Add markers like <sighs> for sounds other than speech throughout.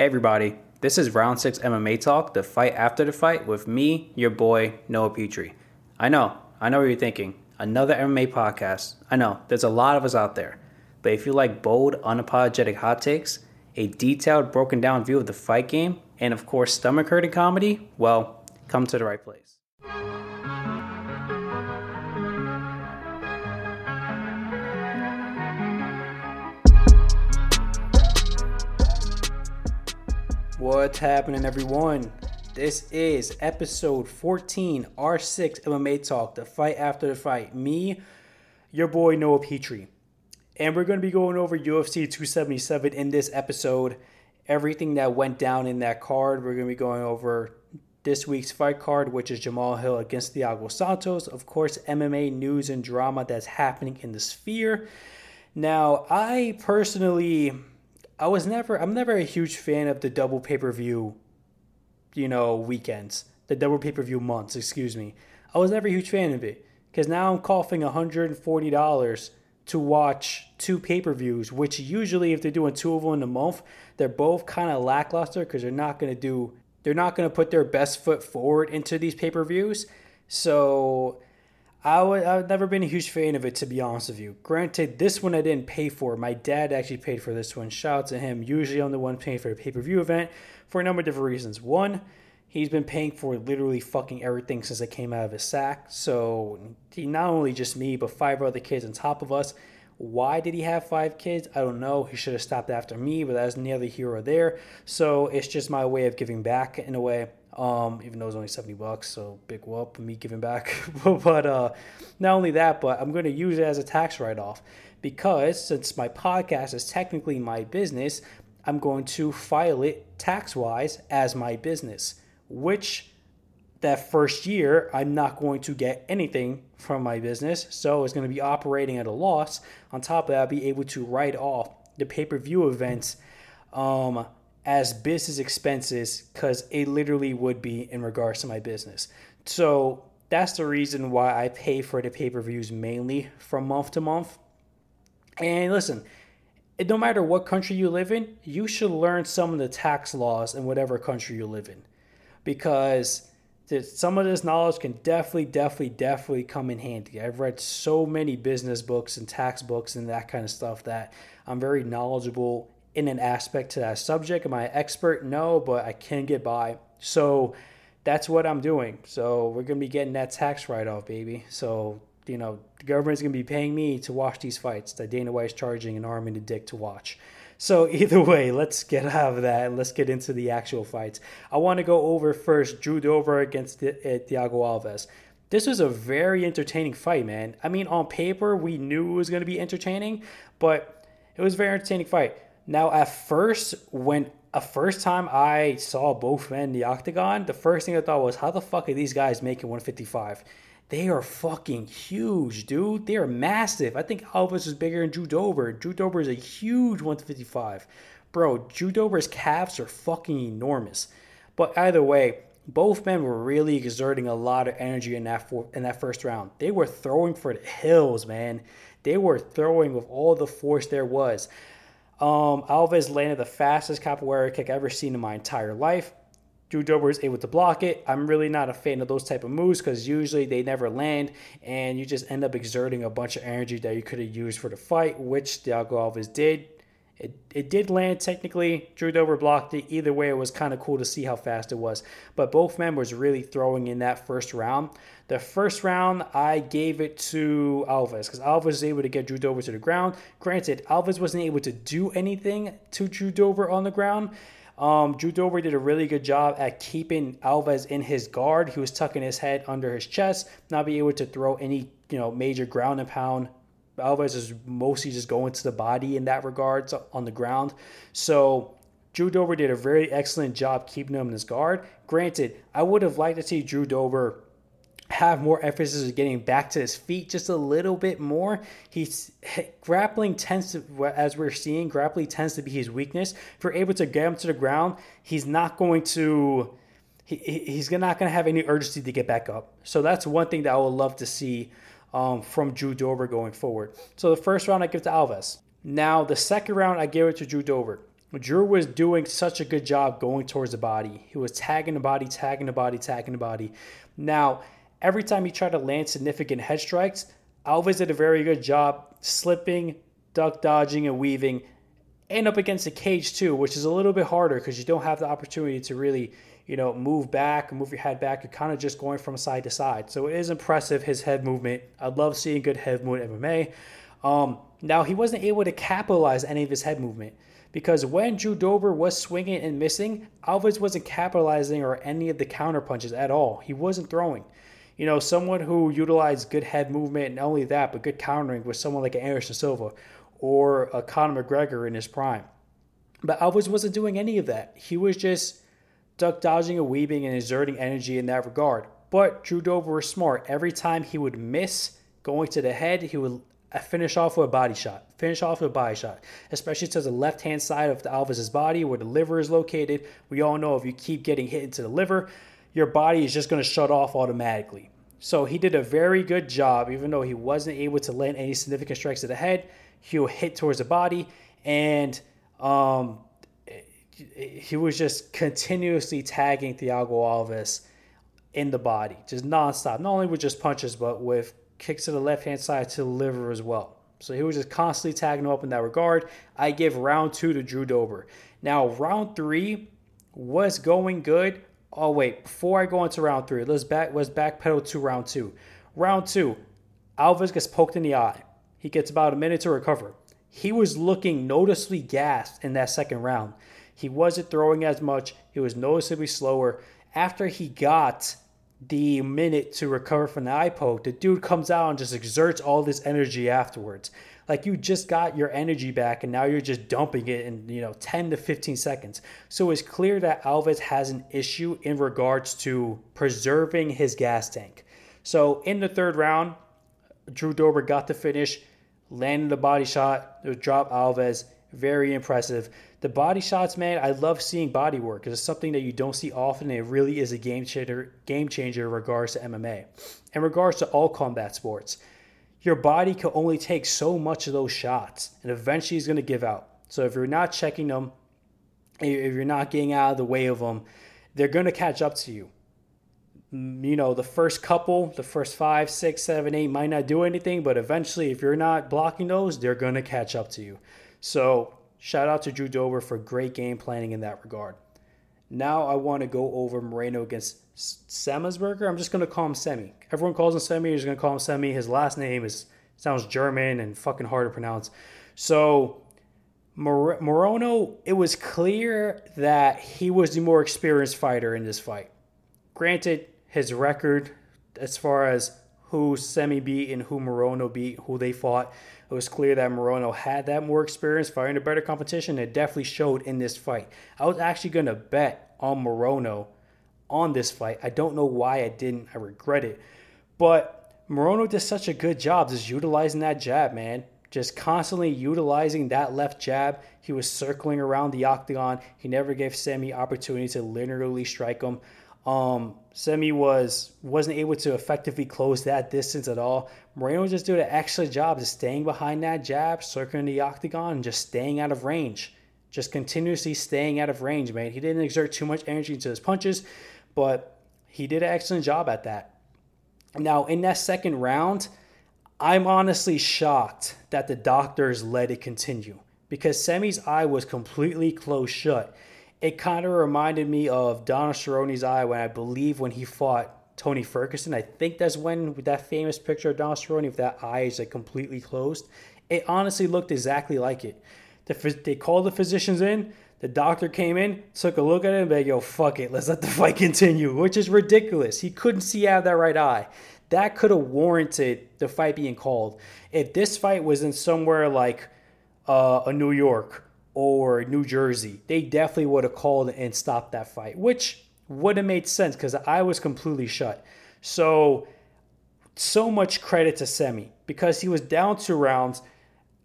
Hey everybody, this is Round 6 MMA Talk, the fight after the fight with me, your boy, Noah Petrie. I know, I know what you're thinking. Another MMA podcast. I know, there's a lot of us out there. But if you like bold, unapologetic hot takes, a detailed, broken down view of the fight game, and of course, stomach hurting comedy, well, come to the right place. What's happening, everyone? This is episode 14, R6 MMA Talk, the fight after the fight. Me, your boy Noah Petrie. And we're going to be going over UFC 277 in this episode. Everything that went down in that card. We're going to be going over this week's fight card, which is Jamal Hill against Thiago Santos. Of course, MMA news and drama that's happening in the sphere. Now, I personally I was never I'm never a huge fan of the double pay-per-view you know weekends, the double pay-per-view months, excuse me. I was never a huge fan of it cuz now I'm coughing $140 to watch two pay-per-views, which usually if they're doing two of them in a month, they're both kind of lackluster cuz they're not going to do they're not going to put their best foot forward into these pay-per-views. So I would, I've never been a huge fan of it, to be honest with you. Granted, this one I didn't pay for. My dad actually paid for this one. Shout out to him. Usually, I'm the one paying for a pay per view event for a number of different reasons. One, he's been paying for literally fucking everything since I came out of his sack. So, he not only just me, but five other kids on top of us. Why did he have five kids? I don't know. He should have stopped after me, but that's neither here or there. So, it's just my way of giving back in a way um, even though it's only 70 bucks, so big whoop, me giving back. <laughs> but uh, not only that, but I'm going to use it as a tax write off because since my podcast is technically my business, I'm going to file it tax wise as my business, which that first year I'm not going to get anything from my business, so it's going to be operating at a loss. On top of that, I'll be able to write off the pay per view events. Um, as business expenses because it literally would be in regards to my business. So that's the reason why I pay for the pay per views mainly from month to month. And listen, no matter what country you live in, you should learn some of the tax laws in whatever country you live in because some of this knowledge can definitely, definitely, definitely come in handy. I've read so many business books and tax books and that kind of stuff that I'm very knowledgeable in an aspect to that subject. Am I an expert? No, but I can get by. So that's what I'm doing. So we're gonna be getting that tax write off, baby. So you know the government's gonna be paying me to watch these fights that Dana White's charging an arm and a dick to watch. So <laughs> either way, let's get out of that and let's get into the actual fights. I want to go over first Drew Dober against uh, Thiago Alves. This was a very entertaining fight, man. I mean, on paper, we knew it was to be entertaining, but it was a very entertaining fight. Now, at first, when a first time I saw both men in the octagon, the first thing I thought was, how the fuck are these guys making 155? They are fucking huge, dude. They are massive. I think Alves is bigger than Drew Dober. Drew Dober is a huge 155. Bro, Drew Dober's calves are fucking enormous. But either way, both men were really exerting a lot of energy in that for, in that first round. They were throwing for the hills, man. They were throwing with all the force there was. Um, Alves landed the fastest capoeira kick I've ever seen in my entire life. Drew Dober is able to block it. I'm really not a fan of those type of moves because usually they never land, and you just end up exerting a bunch of energy that you could have used for the fight, which Thiago Alves did. It, it did land technically. Drew Dober blocked it. Either way, it was kind of cool to see how fast it was. But both men was really throwing in that first round. The first round, I gave it to Alves because Alves was able to get Drew Dober to the ground. Granted, Alves wasn't able to do anything to Drew Dober on the ground. Um, Drew Dober did a really good job at keeping Alves in his guard. He was tucking his head under his chest, not be able to throw any you know major ground and pound Alves is mostly just going to the body in that regard on the ground. So Drew Dober did a very excellent job keeping him in his guard. Granted, I would have liked to see Drew Dober have more emphasis of getting back to his feet just a little bit more. He's grappling tends to, as we're seeing, grappling tends to be his weakness. If we're able to get him to the ground, he's not going to. He, he's not going to have any urgency to get back up. So that's one thing that I would love to see um, from Drew Dober going forward. So the first round I give to Alves. Now the second round I give it to Drew Dober. Drew was doing such a good job going towards the body. He was tagging the body, tagging the body, tagging the body. Now, every time he tried to land significant head strikes, Alves did a very good job slipping, duck dodging, and weaving, and up against the cage too, which is a little bit harder because you don't have the opportunity to really, you know, move back, move your head back. You're kind of just going from side to side. So it is impressive his head movement. I love seeing good head movement MMA. Um, now he wasn't able to capitalize any of his head movement because when Drew Dober was swinging and missing, Alves wasn't capitalizing or any of the counter punches at all. He wasn't throwing. You know, someone who utilized good head movement, and not only that, but good countering was someone like Anderson Silva or a Conor McGregor in his prime. But Alves wasn't doing any of that. He was just duck dodging and weaving and exerting energy in that regard. But Drew Dober was smart. Every time he would miss going to the head, he would finish off with a body shot. Finish off with a body shot, especially to the left hand side of the Alves's body where the liver is located. We all know if you keep getting hit into the liver, your body is just going to shut off automatically. So he did a very good job, even though he wasn't able to land any significant strikes to the head. He'll hit towards the body, and um, he was just continuously tagging Thiago Alves in the body, just nonstop. Not only with just punches, but with kicks to the left hand side to the liver as well. So he was just constantly tagging him up in that regard. I give round two to Drew Dober. Now, round three was going good. Oh wait, before I go into round three, let's back let's backpedal to round two. Round two, Alves gets poked in the eye. He gets about a minute to recover. He was looking noticeably gassed in that second round. He wasn't throwing as much. He was noticeably slower. After he got the minute to recover from the eye poke, the dude comes out and just exerts all this energy afterwards. Like you just got your energy back and now you're just dumping it in, you know, 10 to 15 seconds. So it's clear that Alves has an issue in regards to preserving his gas tank. So in the third round, Drew Dober got the finish, landed the body shot, drop Alves. Very impressive. The body shots, man, I love seeing body work because it's something that you don't see often. And it really is a game changer, game changer in regards to MMA. In regards to all combat sports, your body can only take so much of those shots, and eventually it's going to give out. So if you're not checking them, if you're not getting out of the way of them, they're going to catch up to you. Mm, you know, the first couple, the first five, six, seven, eight might not do anything, but eventually, if you're not blocking those, they're going to catch up to you. So Shout out to Drew Dober for great game planning in that regard. Now I want to go over Morono against Semelsberger. I'm just going to call him Semi. Everyone calls him Semi. You're just going to call him Semi. His last name is sounds German and fucking hard to pronounce. So Mor- Morono, it was clear that he was the more experienced fighter in this fight. Granted, his record as far as who Semi beat and who Morono beat, who they fought, it was clear that Morono had that more experience, fighting a better competition. It definitely showed in this fight. I was actually going to bet on Morono on this fight. I don't know why I didn't. I regret it. But Morono did such a good job just utilizing that jab, man. Just constantly utilizing that left jab. He was circling around the octagon. He never gave Sammy opportunity to literally strike him. Um, Semi was wasn't able to effectively close that distance at all. Morono just did an excellent job just staying behind that jab, circling the octagon, and just staying out of range. Just continuously staying out of range, man. He didn't exert too much energy into his punches, but he did an excellent job at that. Now, in that second round, I'm honestly shocked that the doctors let it continue because Semi's eye was completely closed shut it kind of reminded me of Donald Cerrone's eye when I believe when he fought Tony Ferguson. I think that's when that famous picture of Donald Cerrone with that eye is like completely closed. It honestly looked exactly like it. The, they called the physicians in. The doctor came in, took a look at it, and like, yo, fuck it, let's let the fight continue, which is ridiculous. He couldn't see out of that right eye. That could have warranted the fight being called. If this fight was in somewhere like uh, a New York or New Jersey, they definitely would have called and stopped that fight, which would have made sense because I was completely shut. So, so much credit to Semi because he was down two rounds.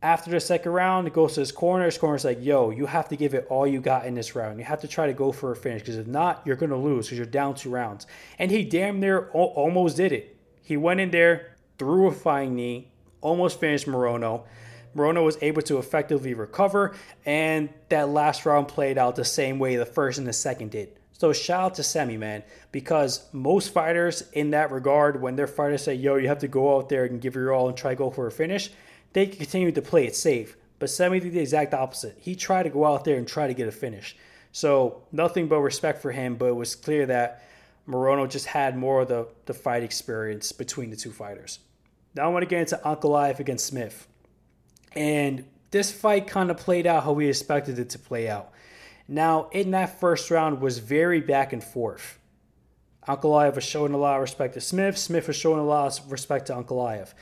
After the second round, it goes to his corner. His corner's like, yo, you have to give it all you got in this round. You have to try to go for a finish because if not, you're going to lose because you're down two rounds. And he damn near almost did it. He went in there, threw a flying knee, almost finished Morono. Morono was able to effectively recover, and that last round played out the same way the first and the second did. So shout out to Semi, man, because most fighters in that regard, when their fighters say, yo, you have to go out there and give your all and try to go for a finish, they continue to play it safe. But Semi did the exact opposite. He tried to go out there and try to get a finish. So nothing but respect for him, but it was clear that Morono just had more of the, the fight experience between the two fighters. Now I want to get into Ankalaev against Smith. And this fight kind of played out how we expected it to play out. Now, in that first round was very back and forth. Uncle Ankalaev was showing a lot of respect to Smith. Smith was showing a lot of respect to Uncle Ankalaev.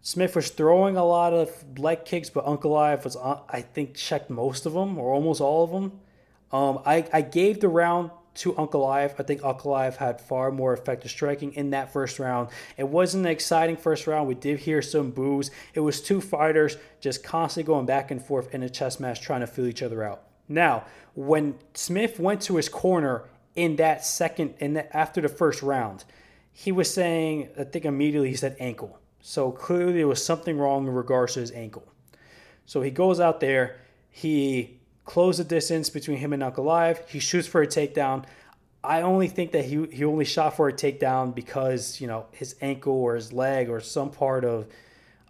Smith was throwing a lot of leg kicks, but Uncle Ankalaev was, uh, I think, checked most of them or almost all of them. Um, I, I gave the round to Ankalaev. I think Ankalaev had far more effective striking in that first round. It wasn't an exciting first round. We did hear some boos. It was two fighters just constantly going back and forth in a chess match trying to feel each other out. Now, when Smith went to his corner in that second, in the, after the first round, he was saying, I think immediately he said ankle. So clearly there was something wrong in regards to his ankle. So he goes out there, he close the distance between him and Ankalaev. He shoots for a takedown. I only think that he he only shot for a takedown because you know his ankle or his leg or some part of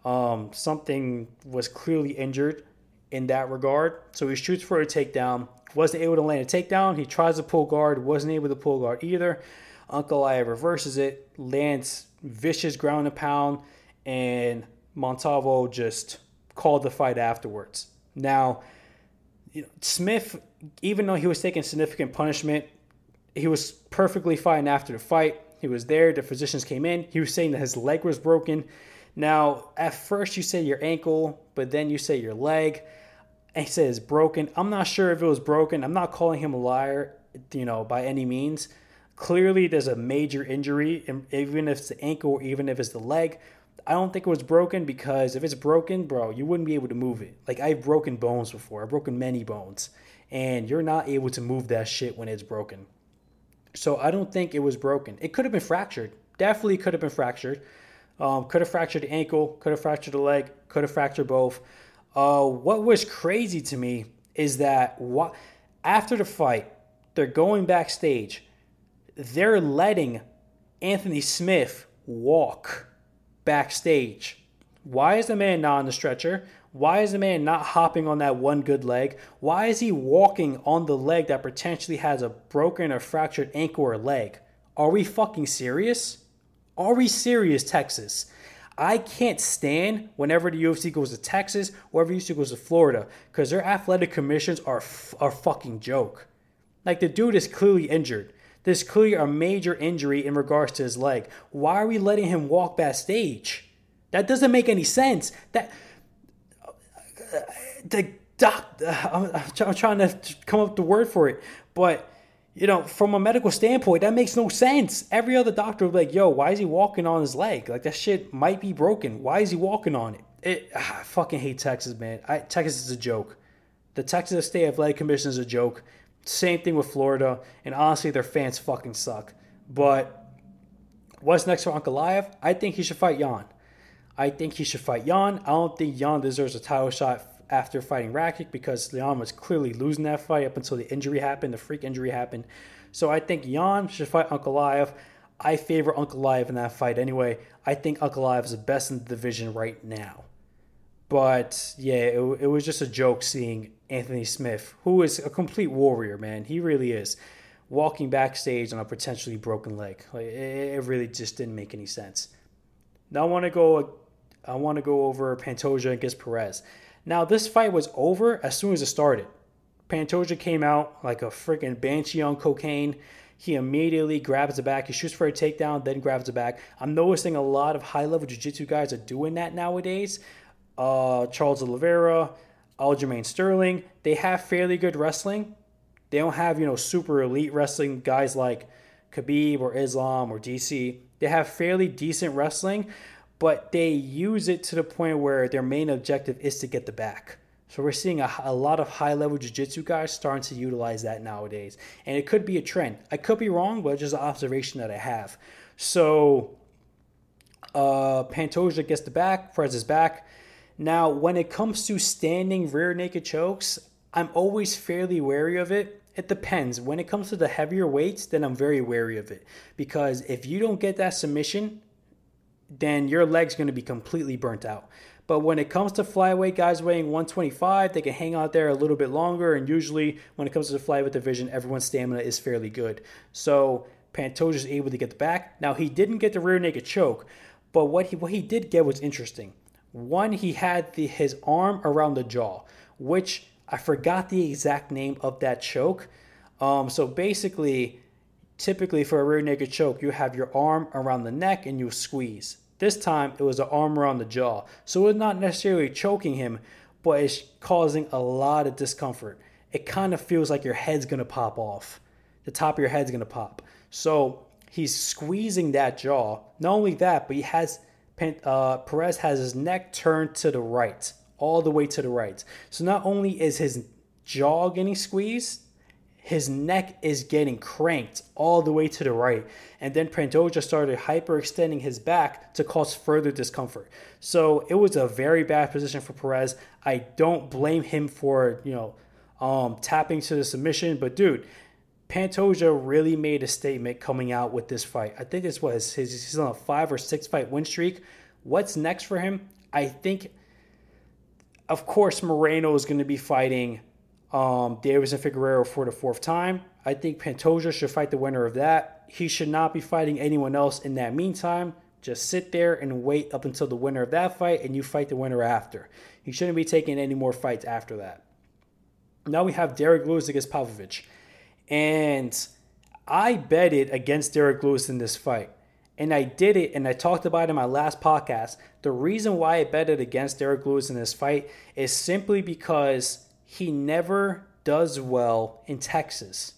um, something was clearly injured in that regard. So he shoots for a takedown. Wasn't able to land a takedown. He tries to pull guard. Wasn't able to pull guard either. Uncle Ankalaev reverses it, lands vicious ground and pound, and Montalvo just called the fight afterwards. Now Smith, even though he was taking significant punishment, he was perfectly fine after the fight. He was there. The physicians came in. He was saying that his leg was broken. Now, at first you say your ankle, but then you say your leg. And he it's broken. I'm not sure if it was broken. I'm not calling him a liar, you know, by any means. Clearly, there's a major injury, even if it's the ankle or even if it's the leg. I don't think it was broken because if it's broken, bro, you wouldn't be able to move it. Like I've broken bones before. I've broken many bones. And you're not able to move that shit when it's broken. So I don't think it was broken. It could have been fractured. Definitely could have been fractured. Um, could have fractured the ankle, could have fractured the leg, could have fractured both. Uh, what was crazy to me is that what, after the fight, they're going backstage. They're letting Anthony Smith walk backstage. Why is the man not on the stretcher? Why is the man not hopping on that one good leg? Why is he walking on the leg that potentially has a broken or fractured ankle or leg? Are we fucking serious? Are we serious, Texas? I can't stand whenever the UFC goes to Texas, wherever the UFC goes to Florida, because their athletic commissions are are fucking joke. Like the dude is clearly injured. There's clearly a major injury in regards to his leg. Why are we letting him walk backstage? That doesn't make any sense. That the doc, I'm, I'm trying to come up with the word for it, but you know, from a medical standpoint, that makes no sense. Every other doctor would be like, yo, why is he walking on his leg? Like, that shit might be broken. Why is he walking on it? it ah, I fucking hate Texas, man. I, Texas is a joke. The Texas State Athletic Commission is a joke. Same thing with Florida, and honestly, their fans fucking suck. But what's next for Ankalaev? I think he should fight Yan. I think he should fight Yan. I don't think Yan deserves a title shot after fighting Rakic because Yan was clearly losing that fight up until the injury happened, the freak injury happened. So I think Yan should fight Ankalaev. I favor Ankalaev in that fight anyway. I think Ankalaev is the best in the division right now. But yeah, it, it was just a joke seeing Anthony Smith, who is a complete warrior, man. He really is. Walking backstage on a potentially broken leg, like, it, really just didn't make any sense. Now I want to go. I want to go over Pantoja against Perez. Now this fight was over as soon as it started. Pantoja came out like a freaking banshee on cocaine. He immediately grabs the back. He shoots for a takedown, then grabs the back. I'm noticing a lot of high level jiu jitsu guys are doing that nowadays. Uh, Charles Oliveira, Aljamain Sterling, they have fairly good wrestling. They don't have, you know, super elite wrestling guys like Khabib or Islam or DC. They have fairly decent wrestling, but they use it to the point where their main objective is to get the back. So we're seeing a, a lot of high level jiu-jitsu guys starting to utilize that nowadays. And it could be a trend. I could be wrong, but it's just an observation that I have. So uh, Pantoja gets the back, is back. Now, when it comes to standing rear naked chokes, I'm always fairly wary of it. It depends. When it comes to the heavier weights, then I'm very wary of it because if you don't get that submission, then your leg's going to be completely burnt out. But when it comes to flyweight guys weighing 125, they can hang out there a little bit longer. And usually, when it comes to the flyweight division, everyone's stamina is fairly good. So Pantoja is able to get the back. Now he didn't get the rear naked choke, but what he what he did get was interesting. One, he had the, his arm around the jaw, which I forgot the exact name of that choke. Um, so basically, typically for a rear naked choke, you have your arm around the neck and you squeeze. This time it was an arm around the jaw. So it's not necessarily choking him, but it's causing a lot of discomfort. It kind of feels like your head's gonna pop off. The top of your head's gonna pop. So he's squeezing that jaw. Not only that, but he has uh, Perez has his neck turned to the right, all the way to the right. So not only is his jaw getting squeezed, his neck is getting cranked all the way to the right. And then Pantoja started hyperextending his back to cause further discomfort. So it was a very bad position for Perez. I don't blame him for, you know, um, tapping to the submission. But dude, Pantoja really made a statement coming out with this fight. I think this was his, he's on a five or six fight win streak. What's next for him? I think, of course, Moreno is going to be fighting um, Deiveson Figueiredo for the fourth time. I think Pantoja should fight the winner of that. He should not be fighting anyone else in that meantime. Just sit there and wait up until the winner of that fight, and you fight the winner after. He shouldn't be taking any more fights after that. Now we have Derrick Lewis against Pavlovich. And I betted against Derrick Lewis in this fight. And I did it, and I talked about it in my last podcast. The reason why I betted against Derrick Lewis in this fight is simply because he never does well in Texas.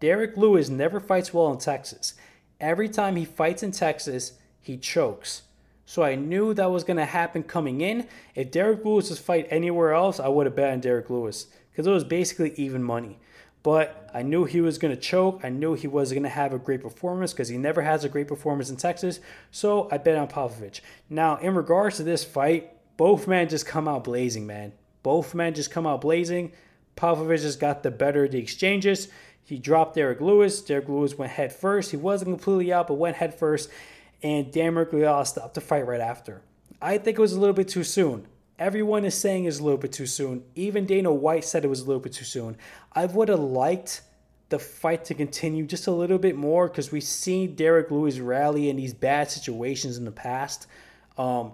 Derrick Lewis never fights well in Texas. Every time he fights in Texas, he chokes. So I knew that was going to happen coming in. If Derrick Lewis was fight anywhere else, I would have bet on Derrick Lewis because it was basically even money. But I knew he was going to choke. I knew he was going to have a great performance because he never has a great performance in Texas. So I bet on Pavlovich. Now, in regards to this fight, both men just come out blazing, man. Both men just come out blazing. Pavlovich just got the better of the exchanges. He dropped Derrick Lewis. Derrick Lewis went head first. He wasn't completely out, but went head first. And Dan Mercury stopped the fight right after. I think it was a little bit too soon. Everyone is saying it's a little bit too soon. Even Dana White said it was a little bit too soon. I would have liked the fight to continue just a little bit more because we've seen Derrick Lewis rally in these bad situations in the past. Um,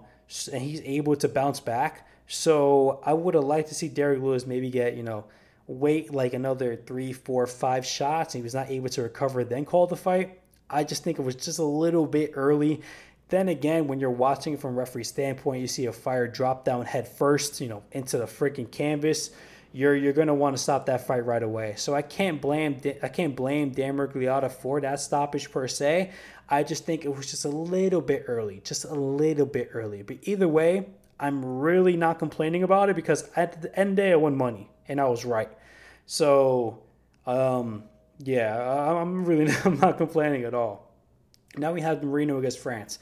and he's able to bounce back. So I would have liked to see Derrick Lewis maybe get, you know, wait like another three, four, five shots. and He was not able to recover, then call the fight. I just think it was just a little bit early. Then again, when you're watching from referee standpoint, you see a fire drop down head first, you know, into the freaking canvas. You're you're gonna want to stop that fight right away. So I can't blame I can't blame Dan Miragliotta for that stoppage per se. I just think it was just a little bit early, just a little bit early. But either way, I'm really not complaining about it because at the end of the day, I won money and I was right. So, um, yeah, I'm really <laughs> I'm not complaining at all. Now we have Moreno against France.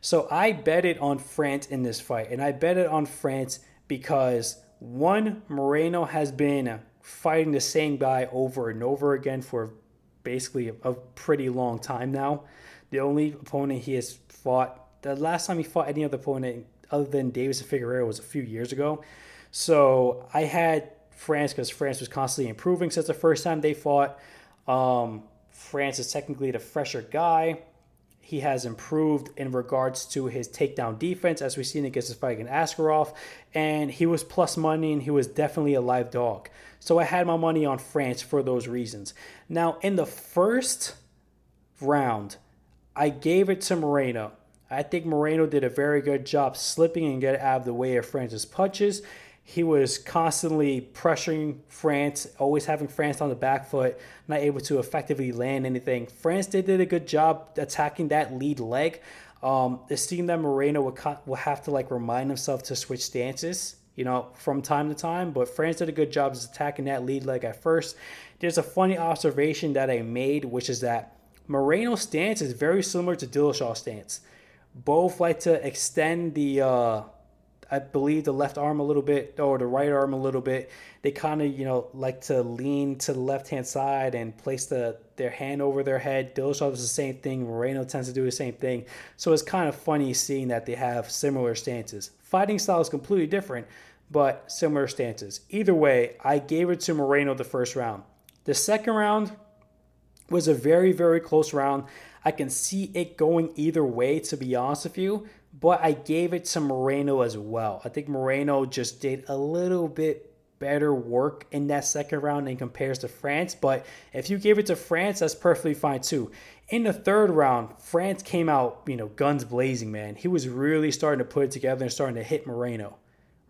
So I betted on France in this fight, and I bet it on France because one, Moreno has been fighting the same guy over and over again for basically a, a pretty long time now. The only opponent he has fought, the last time he fought any other opponent other than Deiveson Figueiredo was a few years ago. So I had France because France was constantly improving since the first time they fought. Um, France is technically the fresher guy. He has improved in regards to his takedown defense, as we've seen against his fight against Askarov, and he was plus money and he was definitely a live dog. So I had my money on France for those reasons. Now, in the first round, I gave it to Moreno. I think Moreno did a very good job slipping and get out of the way of France's punches. He was constantly pressuring France, always having France on the back foot, not able to effectively land anything. France did, did a good job attacking that lead leg. Um, it seemed that Moreno would, will have to like remind himself to switch stances, you know, from time to time. But France did a good job of attacking that lead leg at first. There's a funny observation that I made, which is that Moreno's stance is very similar to Dillashaw's stance both like to extend the uh, I believe the left arm a little bit or the right arm a little bit. They kind of, you know, like to lean to the left hand side and place the their hand over their head. Dillashaw does the same thing. Moreno tends to do the same thing. So it's kind of funny seeing that they have similar stances. Fighting style is completely different, but similar stances. Either way, I gave it to Moreno the first round. The second round was a very, very close round. I can see it going either way, to be honest with you, but I gave it to Moreno as well. I think Moreno just did a little bit better work in that second round in comparison to France. But if you gave it to France, that's perfectly fine too. In the third round, France came out, you know, guns blazing, man. He was really starting to put it together and starting to hit Moreno.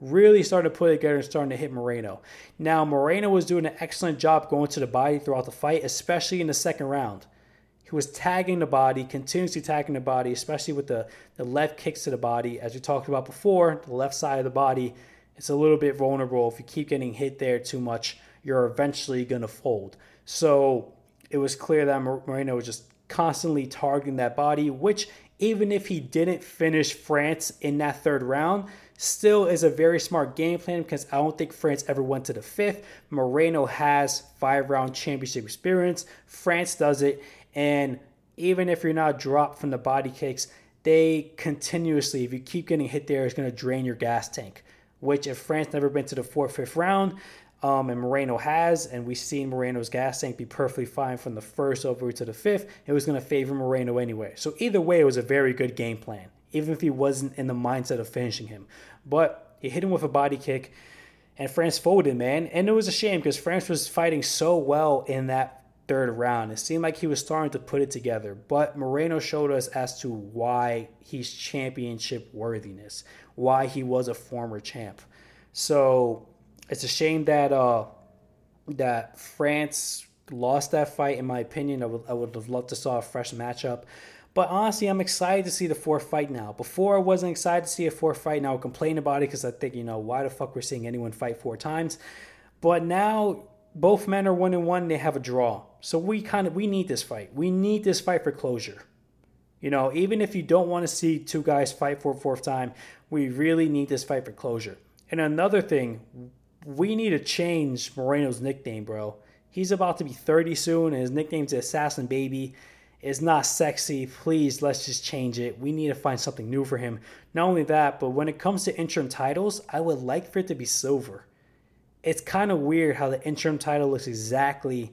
Really starting to put it together and starting to hit Moreno. Now, Moreno was doing an excellent job going to the body throughout the fight, especially in the second round. He was tagging the body, continuously tagging the body, especially with the, the left kicks to the body. As we talked about before, the left side of the body, it's a little bit vulnerable. If you keep getting hit there too much, you're eventually going to fold. So it was clear that Moreno was just constantly targeting that body, which even if he didn't finish France in that third round, still is a very smart game plan because I don't think France ever went to the fifth. Moreno has five round championship experience. France does it. And even if you're not dropped from the body kicks, they continuously, if you keep getting hit there, it's going to drain your gas tank. Which, if France never been to the fourth, fifth round, um, and Moreno has, and we've seen Moreno's gas tank be perfectly fine from the first over to the fifth, it was going to favor Moreno anyway. So either way, it was a very good game plan, even if he wasn't in the mindset of finishing him. But he hit him with a body kick, and France folded, man. And it was a shame because France was fighting so well in that third round. It seemed like he was starting to put it together, but Moreno showed us as to why he's championship worthiness, why he was a former champ. So it's a shame that uh, that France lost that fight. In my opinion, I would, I would have loved to saw a fresh matchup. But honestly, I'm excited to see the fourth fight now. Before, I wasn't excited to see a fourth fight. Now I would complain about it because I think, you know, why the fuck we're seeing anyone fight four times. But now both men are one and one. They have a draw. So we kind of we need this fight. We need this fight for closure. You know, even if you don't want to see two guys fight for a fourth time, we really need this fight for closure. And another thing, we need to change Moreno's nickname, bro. He's about to be 30 soon, and his nickname's Assassin Baby. It's not sexy. Please, let's just change it. We need to find something new for him. Not only that, but when it comes to interim titles, I would like for it to be silver it's kind of weird how the interim title looks exactly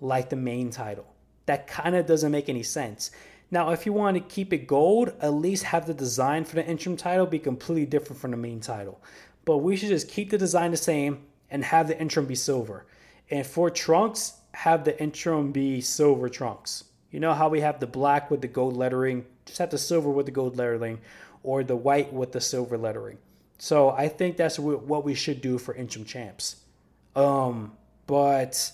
like the main title. That kind of doesn't make any sense. Now, if you want to keep it gold, at least have the design for the interim title be completely different from the main title. But we should just keep the design the same and have the interim be silver. And for trunks, have the interim be silver trunks. You know how we have the black with the gold lettering? Just have the silver with the gold lettering or the white with the silver lettering. So I think that's what we should do for interim champs. Um, but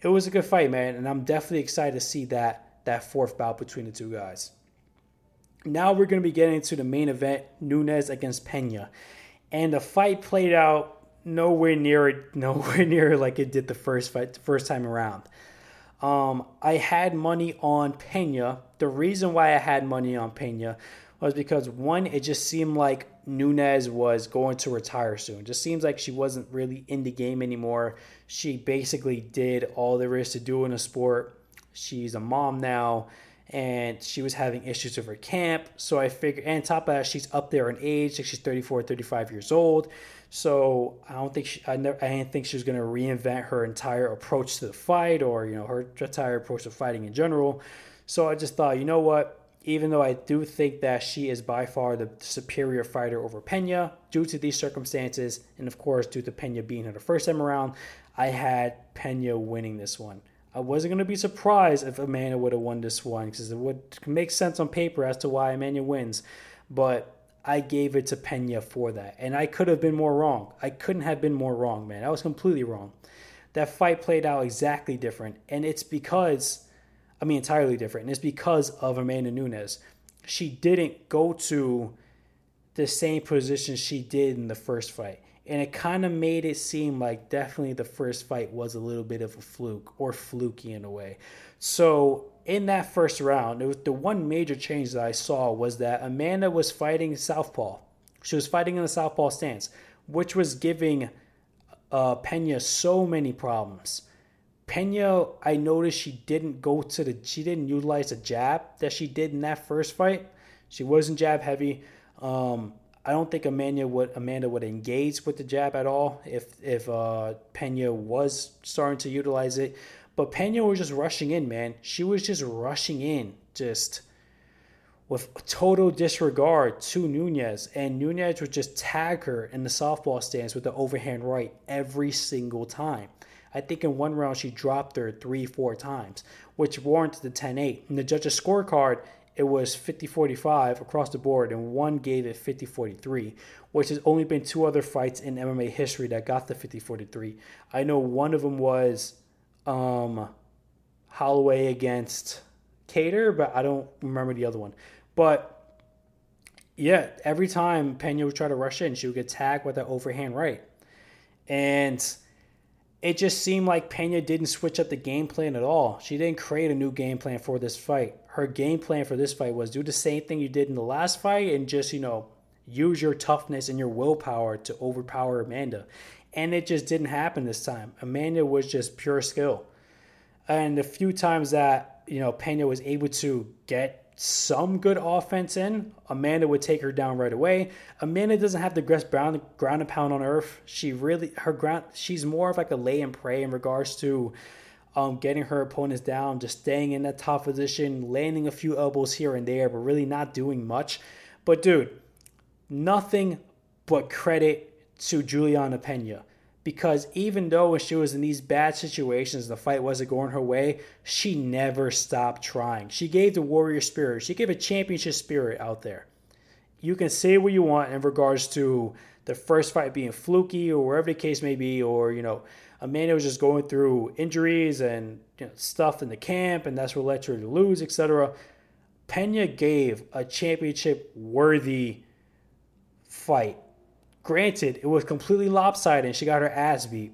it was a good fight, man, and I'm definitely excited to see that that fourth bout between the two guys. Now we're going to be getting to the main event, Nunes against Pena, and the fight played out nowhere near <laughs> nowhere near like it did the first fight, the first time around. Um, I had money on Pena. The reason why I had money on Pena was because one, it just seemed like Nunes was going to retire soon. Just seems like she wasn't really in the game anymore. She basically did all there is to do in a sport. She's a mom now, and she was having issues with her camp. So I figured, and top of that, she's up there in age, like she's 34, 35 years old. So I don't think she, I, never, I didn't think she was going to reinvent her entire approach to the fight or you know her entire approach to fighting in general. So I just thought, you know what, even though I do think that she is by far the superior fighter over Pena due to these circumstances, and of course, due to Pena being her the first time around, I had Pena winning this one. I wasn't going to be surprised if Amanda would have won this one because it would make sense on paper as to why Amanda wins, but I gave it to Pena for that. And I could have been more wrong. I couldn't have been more wrong, man. I was completely wrong. That fight played out exactly different, and it's because I mean, entirely different. And it's because of Amanda Nunes. She didn't go to the same position she did in the first fight. And it kind of made it seem like definitely the first fight was a little bit of a fluke or fluky in a way. So in that first round, was, the one major change that I saw was that Amanda was fighting Southpaw. She was fighting in the southpaw stance, which was giving uh, Pena so many problems. Pena, I noticed she didn't go to the, she didn't utilize the jab that she did in that first fight. She wasn't jab heavy. Um, I don't think Amanda would Amanda would engage with the jab at all if if uh, Pena was starting to utilize it. But Pena was just rushing in, man. She was just rushing in, just with total disregard to Nunes, and Nunes would just tag her in the southpaw stance with the overhand right every single time. I think in one round she dropped her three, four times, which warranted the 10 8. In the judge's scorecard, it was 50 45 across the board, and one gave it 50 43, which has only been two other fights in MMA history that got the 50 43. I know one of them was um, Holloway against Kattar, but I don't remember the other one. But yeah, every time Pena would try to rush in, she would get tagged with that overhand right. And it just seemed like Pena didn't switch up the game plan at all. She didn't create a new game plan for this fight. Her game plan for this fight was do the same thing you did in the last fight and just, you know, use your toughness and your willpower to overpower Amanda. And it just didn't happen this time. Amanda was just pure skill. And the few times that, you know, Pena was able to get some good offense in, Amanda would take her down right away. Amanda doesn't have the best ground ground and pound on earth. She really her ground she's more of like a lay and pray in regards to um, getting her opponents down, just staying in that top position, landing a few elbows here and there, but really not doing much. But dude, nothing but credit to Juliana Pena because even though when she was in these bad situations, the fight wasn't going her way, she never stopped trying. She gave the warrior spirit, she gave a championship spirit out there. You can say what you want in regards to the first fight being fluky or wherever the case may be, or, you know, Amanda was just going through injuries and you know, stuff in the camp, and that's what led her to lose, etc. Pena gave a championship worthy fight Granted, it was completely lopsided and she got her ass beat,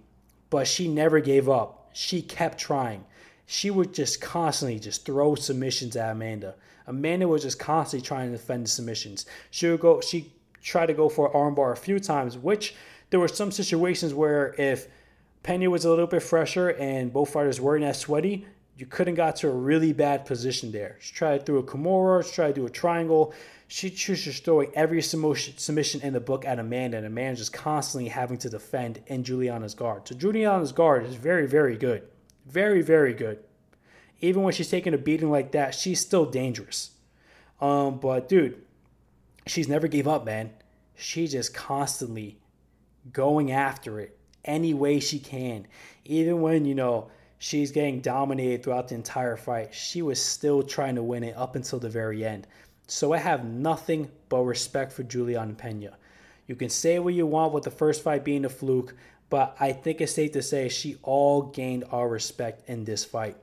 but she never gave up. She kept trying. She would just constantly just throw submissions at Amanda. Amanda was just constantly trying to defend the submissions. She would go she tried to go for an armbar a few times, which there were some situations where if Pena was a little bit fresher and both fighters weren't as sweaty, you couldn't got to a really bad position there. She tried to do a Kimura, she tried to do a triangle she chooses throwing every submission in the book at Amanda, and Amanda's just constantly having to defend in Juliana's guard. So Juliana's guard is very, very good. Very, very good. Even when she's taking a beating like that, she's still dangerous. Um, but dude, she's never gave up, man. She's just constantly going after it any way she can. Even when, you know, she's getting dominated throughout the entire fight, she was still trying to win it up until the very end. So I have nothing but respect for Juliana Pena. You can say what you want with the first fight being a fluke, but I think it's safe to say she all gained our respect in this fight.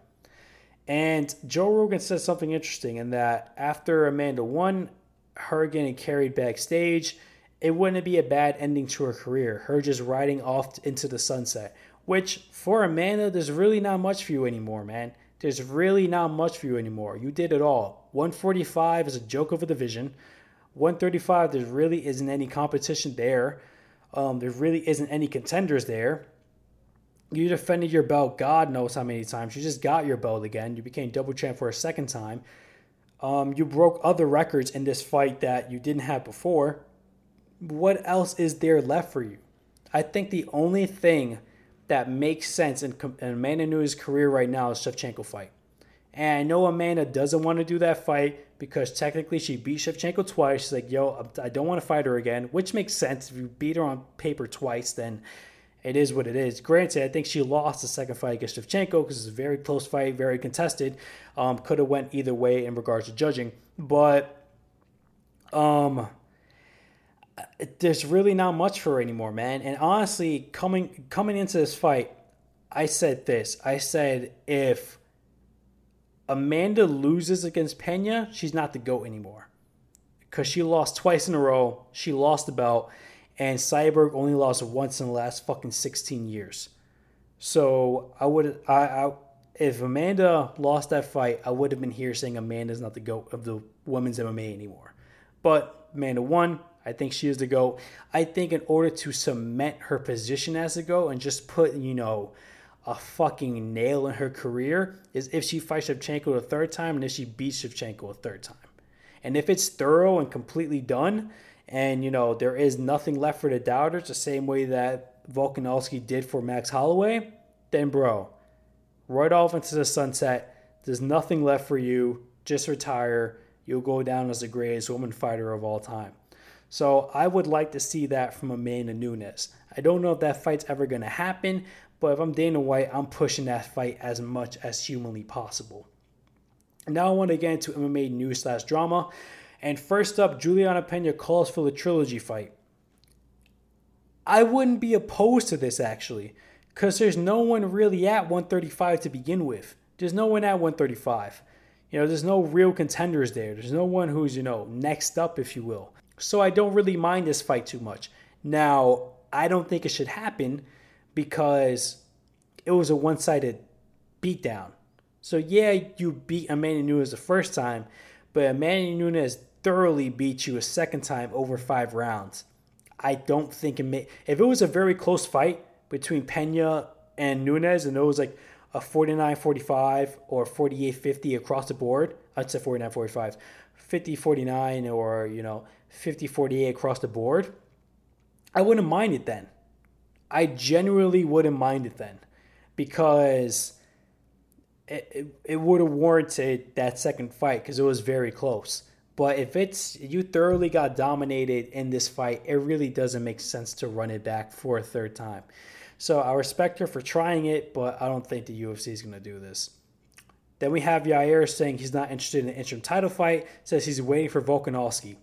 And Joe Rogan said something interesting in that after Amanda won, her getting carried backstage, it wouldn't be a bad ending to her career. Her just riding off into the sunset. Which for Amanda, there's really not much for you anymore, man. There's really not much for you anymore. You did it all. 145 is a joke of a division. 135, there really isn't any competition there. Um, there really isn't any contenders there. You defended your belt, God knows how many times. You just got your belt again. You became double champ for a second time. Um, you broke other records in this fight that you didn't have before. What else is there left for you? I think the only thing that makes sense in, in Amanda Nunes' career right now is Shevchenko fight. And I know Amanda doesn't want to do that fight because technically she beat Shevchenko twice. She's like, yo, I don't want to fight her again, which makes sense. If you beat her on paper twice, then it is what it is. Granted, I think she lost the second fight against Shevchenko because it's a very close fight, very contested. Um, could have went either way in regards to judging, but um, there's really not much for her anymore, man. And honestly, coming coming into this fight, I said this. I said if Amanda loses against Pena, she's not the GOAT anymore. Because she lost twice in a row. She lost the belt. And Cyborg only lost once in the last fucking 16 years. So I would, I, I, if Amanda lost that fight, I would have been here saying Amanda's not the GOAT of the women's MMA anymore. But Amanda won. I think she is the GOAT. I think in order to cement her position as the GOAT and just put, you know, a fucking nail in her career is if she fights Shevchenko a third time and if she beats Shevchenko a third time. And if it's thorough and completely done, and you know there is nothing left for the doubters, the same way that Volkanovski did for Max Holloway, then bro, right off into the sunset. There's nothing left for you. Just retire. You'll go down as the greatest woman fighter of all time. So I would like to see that from Amanda Nunes. I don't know if that fight's ever going to happen, but if I'm Dana White, I'm pushing that fight as much as humanly possible. Now I want to get into MMA news slash drama. And first up, Julianna Pena calls for the trilogy fight. I wouldn't be opposed to this actually, because there's no one really at 135 to begin with. There's no one at 135. You know, there's no real contenders there. There's no one who's, you know, next up, if you will. So I don't really mind this fight too much. Now, I don't think it should happen because it was a one sided beatdown. So, yeah, you beat Amanda Nunes the first time, but Amanda Nunes thoroughly beat you a second time over five rounds. I don't think it may. If it was a very close fight between Pena and Nunes and it was like a 49 45 or 48 50 across the board, I'd say 49 45, 50 49 or, you know, 50 48 across the board, I wouldn't mind it then. I genuinely wouldn't mind it then because it, it, it would have warranted that second fight because it was very close. But if it's you thoroughly got dominated in this fight, it really doesn't make sense to run it back for a third time. So I respect her for trying it, but I don't think the UFC is going to do this. Then we have Yair saying he's not interested in an interim title fight, says he's waiting for Volkanovski.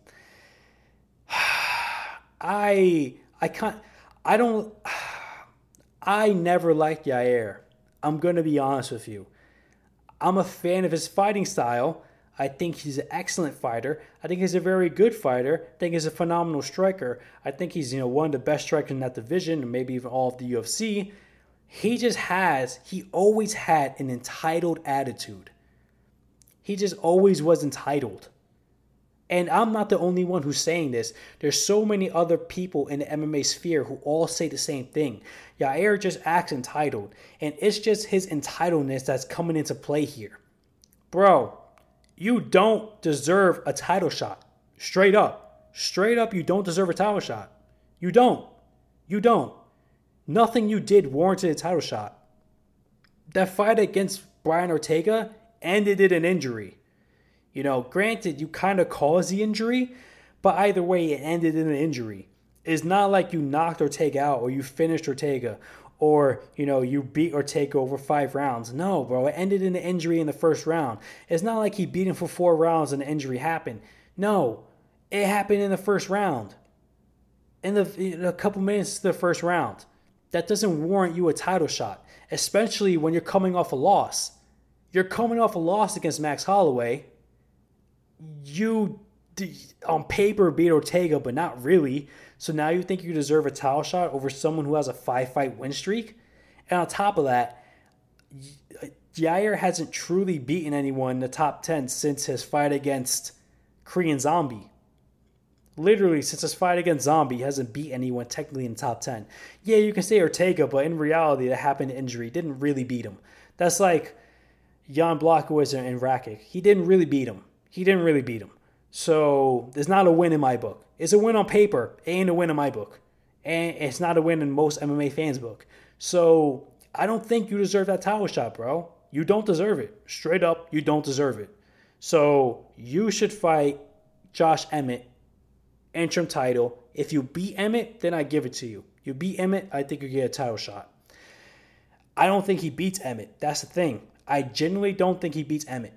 I I can't I don't <sighs> I never liked Yair. I'm going to be honest with you. I'm a fan of his fighting style. I think he's an excellent fighter. I think he's a very good fighter. I think he's a phenomenal striker. I think he's, you know, one of the best strikers in that division, and maybe even all of the UFC. He just has, he always had an entitled attitude. He just always was entitled. And I'm not the only one who's saying this. There's so many other people in the MMA sphere who all say the same thing. Yair just acts entitled, and it's just his entitledness that's coming into play here. Bro, you don't deserve a title shot. Straight up. Straight up, you don't deserve a title shot. You don't. You don't. Nothing you did warranted a title shot. That fight against Brian Ortega ended in an injury. You know, granted, you kind of caused the injury, but either way, it ended in an injury. It's not like you knocked Ortega out or you finished Ortega or, you know, you beat Ortega over five rounds. No, bro, it ended in an injury in the first round. It's not like he beat him for four rounds and the injury happened. No, it happened in the first round. In the in a couple minutes to the first round. That doesn't warrant you a title shot, especially when you're coming off a loss. You're coming off a loss against Max Holloway you on paper beat Ortega, but not really. So now you think you deserve a title shot over someone who has a five fight win streak? And on top of that, uh, Yair hasn't truly beaten anyone in the top 10 since his fight against Korean Zombie. Literally, since his fight against Zombie, he hasn't beat anyone technically in the top 10. Yeah, you can say Ortega, but in reality, that happened injury. Didn't really beat him. That's like Jan Blachowicz and Rakic. He didn't really beat him he didn't really beat him. So there's not a win in my book. It's a win on paper, it ain't a win in my book. And it's not a win in most MMA fans' book. So I don't think you deserve that title shot, bro. You don't deserve it. Straight up, you don't deserve it. So you should fight Josh Emmett, interim title. If you beat Emmett, then I give it to you. You beat Emmett, I think you get a title shot. I don't think he beats Emmett. That's the thing. I genuinely don't think he beats Emmett.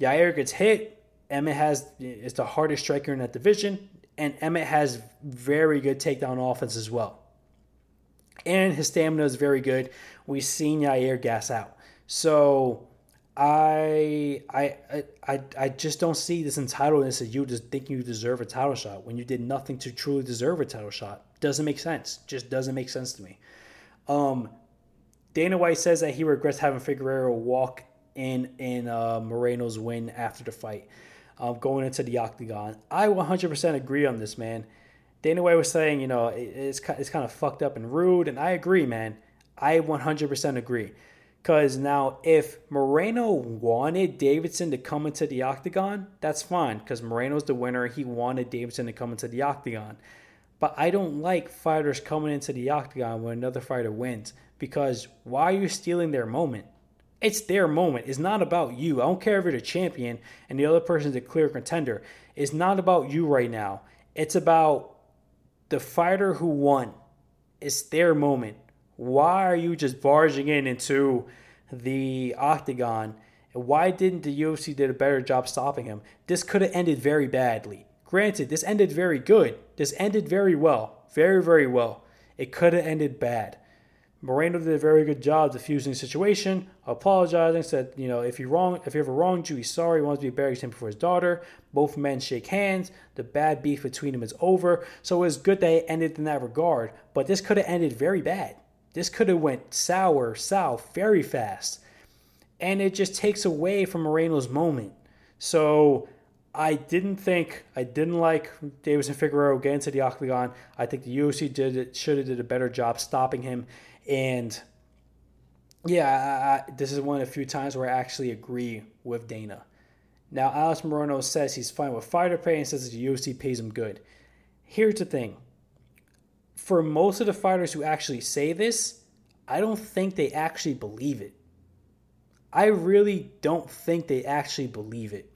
Yair gets hit, Emmett has is the hardest striker in that division, and Emmett has very good takedown offense as well. And his stamina is very good. We've seen Yair gas out. So I I I I just don't see this entitledness that you just think you deserve a title shot when you did nothing to truly deserve a title shot. Doesn't make sense. Just doesn't make sense to me. Um, Dana White says that he regrets having Figueiredo walk in in uh, Moreno's win after the fight um, going into the octagon. I 100% agree on this, man. Dana White was saying, you know, it's it's kind of fucked up and rude, and I agree, man. I 100% agree. Because now, if Moreno wanted Deiveson to come into the octagon, that's fine. Because Moreno's the winner, he wanted Deiveson to come into the octagon. But I don't like fighters coming into the octagon when another fighter wins. Because why are you stealing their moment? It's their moment. It's not about you. I don't care if you're the champion and the other person's a clear contender. It's not about you right now. It's about the fighter who won. It's their moment. Why are you just barging in into the octagon? And why didn't the UFC did a better job stopping him? This could have ended very badly. Granted, this ended very good. This ended very well. Very, very well. It could have ended bad. Moreno did a very good job diffusing the situation, apologizing, said, you know, if you wrong, if he ever wronged you, he's sorry. He wants to be a better example for his daughter. Both men shake hands. The bad beef between them is over. So it was good that it ended in that regard. But this could have ended very bad. This could have went sour, south very fast, and it just takes away from Moreno's moment. So I didn't think I didn't like Deiveson Figueiredo getting to the octagon. I think the UFC did should have did a better job stopping him and yeah, I, this is one of the few times where I actually agree with Dana. Now, Alex Moreno says he's fine with fighter pay and says the UFC pays him good. Here's the thing for most of the fighters who actually say this, I don't think they actually believe it. I really don't think they actually believe it.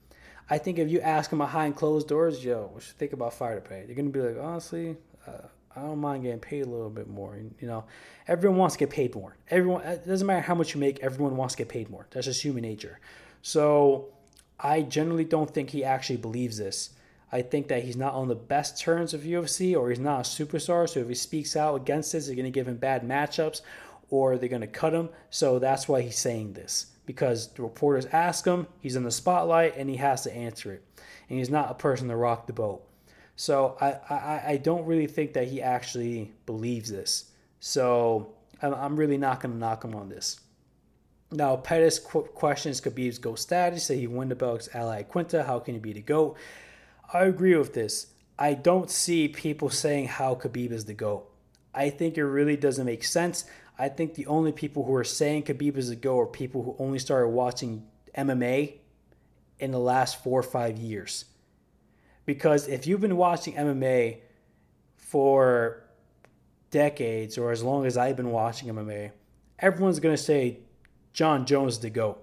I think if you ask them behind closed doors, yo, what you think about fighter pay? They're gonna be like, honestly, uh, I don't mind getting paid a little bit more. You know, everyone wants to get paid more. Everyone, it doesn't matter how much you make, everyone wants to get paid more. That's just human nature. So I generally don't think he actually believes this. I think that he's not on the best terms of UFC or he's not a superstar. So if he speaks out against this, they're going to give him bad matchups or they're going to cut him. So that's why he's saying this because the reporters ask him, he's in the spotlight, and he has to answer it. And he's not a person to rock the boat. So I, I, I don't really think that he actually believes this. So I'm really not going to knock him on this. Now, Pettis questions Khabib's GOAT status. Say he won the belt against Al Iaquinta. How can he be the GOAT? I agree with this. I don't see people saying how Khabib is the GOAT. I think it really doesn't make sense. I think the only people who are saying Khabib is the GOAT are people who only started watching MMA in the last four or five years. Because if you've been watching MMA for decades or as long as I've been watching MMA, everyone's going to say Jon Jones is the GOAT.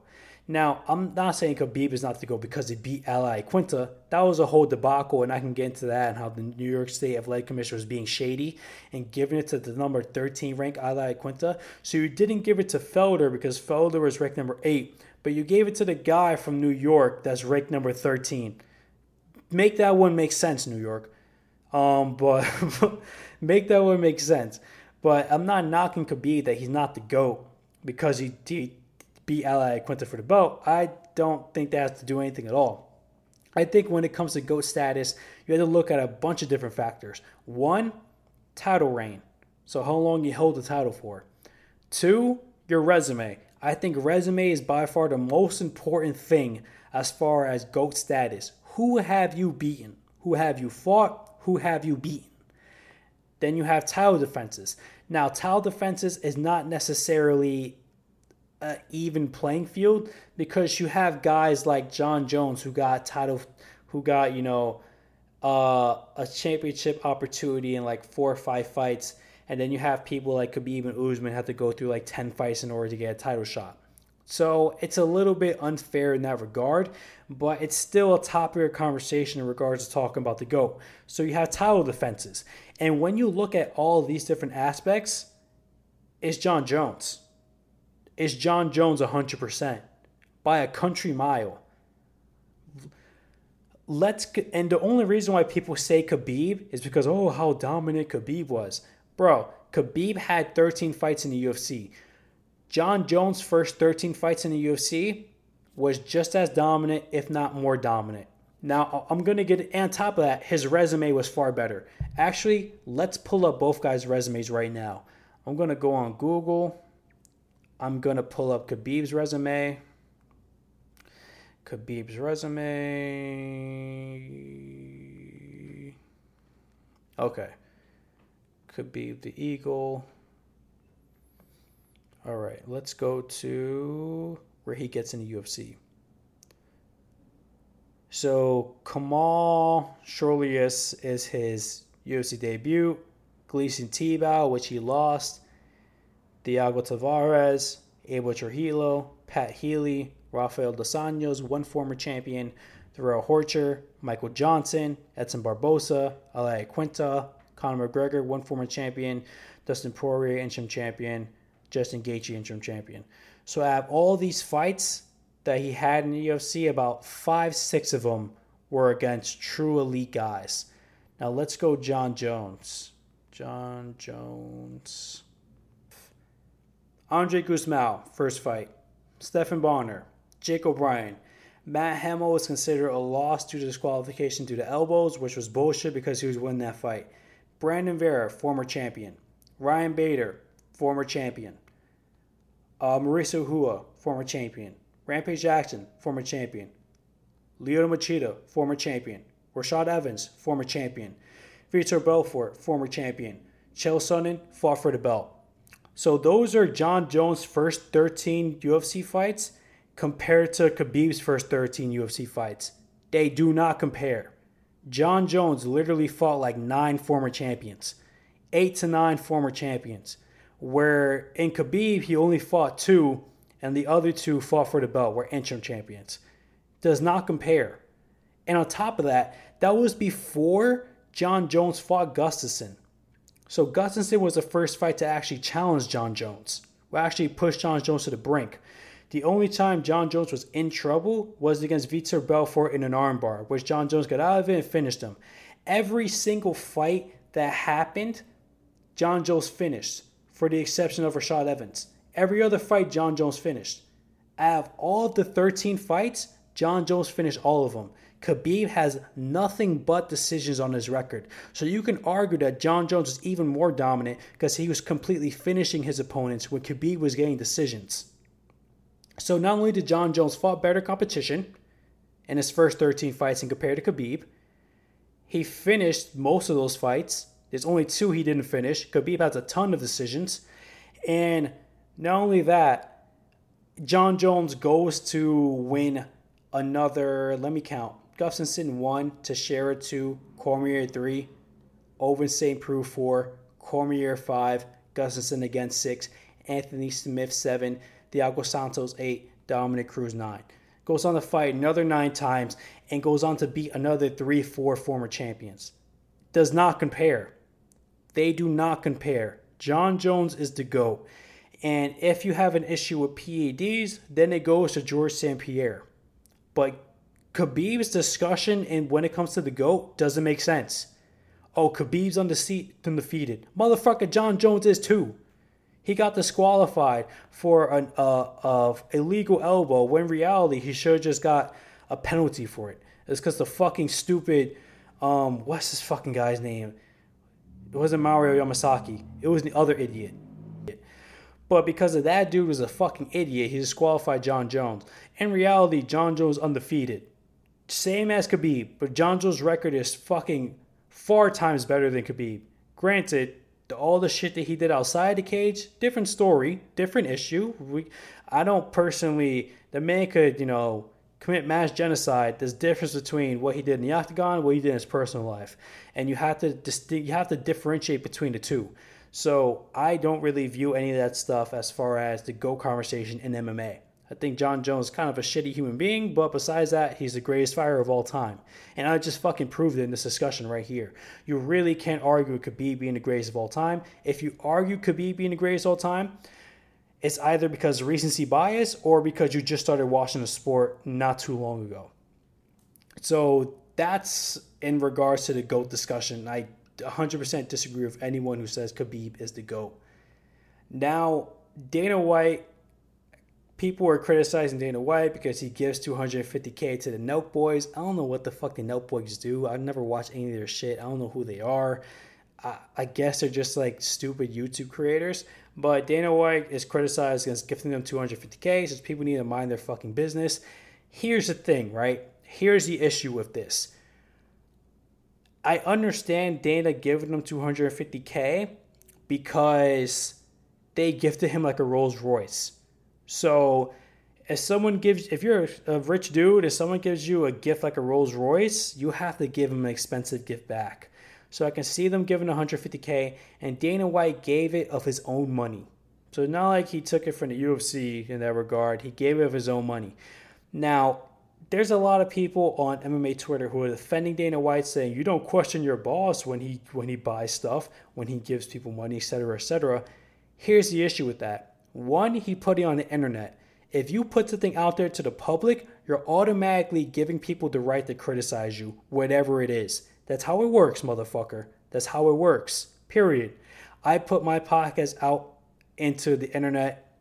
Now, I'm not saying Khabib is not the GOAT because he beat Al Iaquinta. That was a whole debacle, and I can get into that and how the New York State Athletic Commissioner was being shady and giving it to the number 13 ranked Al Iaquinta. So you didn't give it to Felder because Felder was ranked number 8, but you gave it to the guy from New York that's ranked number 13 make that one make sense, New York. Um, but <laughs> make that one make sense. But I'm not knocking Khabib that he's not the GOAT because he, he beat Al Iaquinta for the belt. I don't think that has to do anything at all. I think when it comes to GOAT status, you have to look at a bunch of different factors. One, title reign. So how long you hold the title for. Two, your resume. I think resume is by far the most important thing as far as GOAT status. Who have you beaten? Who have you fought? Who have you beaten? Then you have title defenses. Now, title defenses is not necessarily an even playing field because you have guys like Jon Jones who got title, who got you know uh, a championship opportunity in like four or five fights, and then you have people like Khabib and Usman have to go through like ten fights in order to get a title shot. So it's a little bit unfair in that regard, but it's still a topic of conversation in regards to talking about the GOAT. So you have title defenses. And when you look at all these different aspects, it's Jon Jones. It's Jon Jones 100% by a country mile. Let's and the only reason why people say Khabib is because oh how dominant Khabib was. Bro, Khabib had 13 fights in the UFC. Jon Jones' first 13 fights in the UFC was just as dominant, if not more dominant. Now, I'm going to get on top of that, his resume was far better. Actually, let's pull up both guys' resumes right now. I'm going to go on Google. I'm going to pull up Khabib's resume. Khabib's resume. Okay. Khabib the Eagle. All right, let's go to where he gets in the UFC. So Kamal Shalorus is his UFC debut. Gleison Tibau, which he lost. Thiago Tavares, Abel Trujillo, Pat Healy, Rafael Dos Anjos, one former champion, Darrell Horcher, Michael Johnson, Edson Barbosa, Al Iaquinta, Conor McGregor, one former champion, Dustin Poirier, interim champion, Justin Gaethje, interim champion. So I have all these fights that he had in the UFC, about five, six of them were against true elite guys. Now let's go Jon Jones. Jon Jones. Andre Gusmão, first fight. Stephen Bonnar. Jake O'Brien. Matt Hamill was considered a loss due to disqualification due to elbows, which was bullshit because he was winning that fight. Brandon Vera, former champion. Ryan Bader, former champion. Uh, Mauricio Rua, former champion. Rampage Jackson, former champion. Lyoto Machida, former champion. Rashad Evans, former champion. Vitor Belfort, former champion. Chael Sonnen fought for the belt. So those are Jon Jones' first 13 UFC fights compared to Khabib's first 13 UFC fights. They do not compare. Jon Jones literally fought like nine former champions, eight to nine former champions. Where in Khabib, he only fought two, and the other two fought for the belt, were interim champions. Does not compare. And on top of that, that was before Jon Jones fought Gustafsson. So Gustafsson was the first fight to actually challenge Jon Jones, who actually pushed Jon Jones to the brink. The only time Jon Jones was in trouble was against Vitor Belfort in an armbar, which Jon Jones got out of it and finished him. Every single fight that happened, Jon Jones finished, for the exception of Rashad Evans. Every other fight, Jon Jones finished. Out of all of the 13 fights, Jon Jones finished all of them. Khabib has nothing but decisions on his record. So you can argue that Jon Jones is even more dominant because he was completely finishing his opponents when Khabib was getting decisions. So not only did Jon Jones fought better competition in his first 13 fights and compared to Khabib, he finished most of those fights. There's only two he didn't finish. Khabib has a ton of decisions. And not only that, Jon Jones goes to win another, let me count, Gustafsson 1, Teixeira 2, Cormier 3, Ovince St. Preux 4, Cormier 5, Gustafsson again 6, Anthony Smith 7, Thiago Santos 8, Dominick Cruz 9. Goes on to fight another nine times and goes on to beat another three, four former champions. Does not compare. They do not compare. Jon Jones is the GOAT. And if you have an issue with PEDs, then it goes to George St. Pierre. But Khabib's discussion and when it comes to the GOAT doesn't make sense. Oh, Khabib's undefeated. Motherfucker, Jon Jones is too. He got disqualified for an uh, of illegal elbow when in reality he should have just got a penalty for it. It's because the fucking stupid, um, what's this fucking guy's name? It wasn't Mario Yamasaki. It was the other idiot. But because of that dude was a fucking idiot, he disqualified Jon Jones. In reality, Jon Jones undefeated. Same as Khabib, but Jon Jones' record is fucking four times better than Khabib. Granted, all the shit that he did outside the cage, different story, different issue. We, I don't personally, the man could, you know, commit mass genocide. There's difference between what he did in the octagon, what he did in his personal life, and you have to distinct, you have to differentiate between the two. So I don't really view any of that stuff as far as the go conversation in MMA. I think Jon Jones is kind of a shitty human being, but besides that, he's the greatest fighter of all time. And I just fucking proved it in this discussion right here. You really can't argue Khabib being the greatest of all time. If you argue Khabib being the greatest of all time, it's either because recency bias or because you just started watching the sport not too long ago. So that's in regards to the GOAT discussion. I 100% disagree with anyone who says Khabib is the GOAT. Now, Dana White people are criticizing Dana White because he gives 250k to the Nelk Boys. I don't know what the fuck the Nelk Boys do. I've never watched any of their shit. I don't know who they are. I, guess they're just like stupid YouTube creators. But Dana White is criticized against gifting them 250k. Says people need to mind their fucking business. Here's the thing, right? Here's the issue with this. I understand Dana giving them 250k because they gifted him like a Rolls Royce. So if someone gives if you're a rich dude, if someone gives you a gift like a Rolls Royce, you have to give them an expensive gift back. So I can see them giving 150k and Dana White gave it of his own money. So not like he took it from the UFC in that regard. He gave it of his own money. Now, there's a lot of people on MMA Twitter who are defending Dana White, saying you don't question your boss when he when he buys stuff, when he gives people money, etc., etc. Here's the issue with that. One, he put it on the internet. If you put something out there to the public, you're automatically giving people the right to criticize you, whatever it is. That's how it works, motherfucker. That's how it works. Period. I put my podcast out into the internet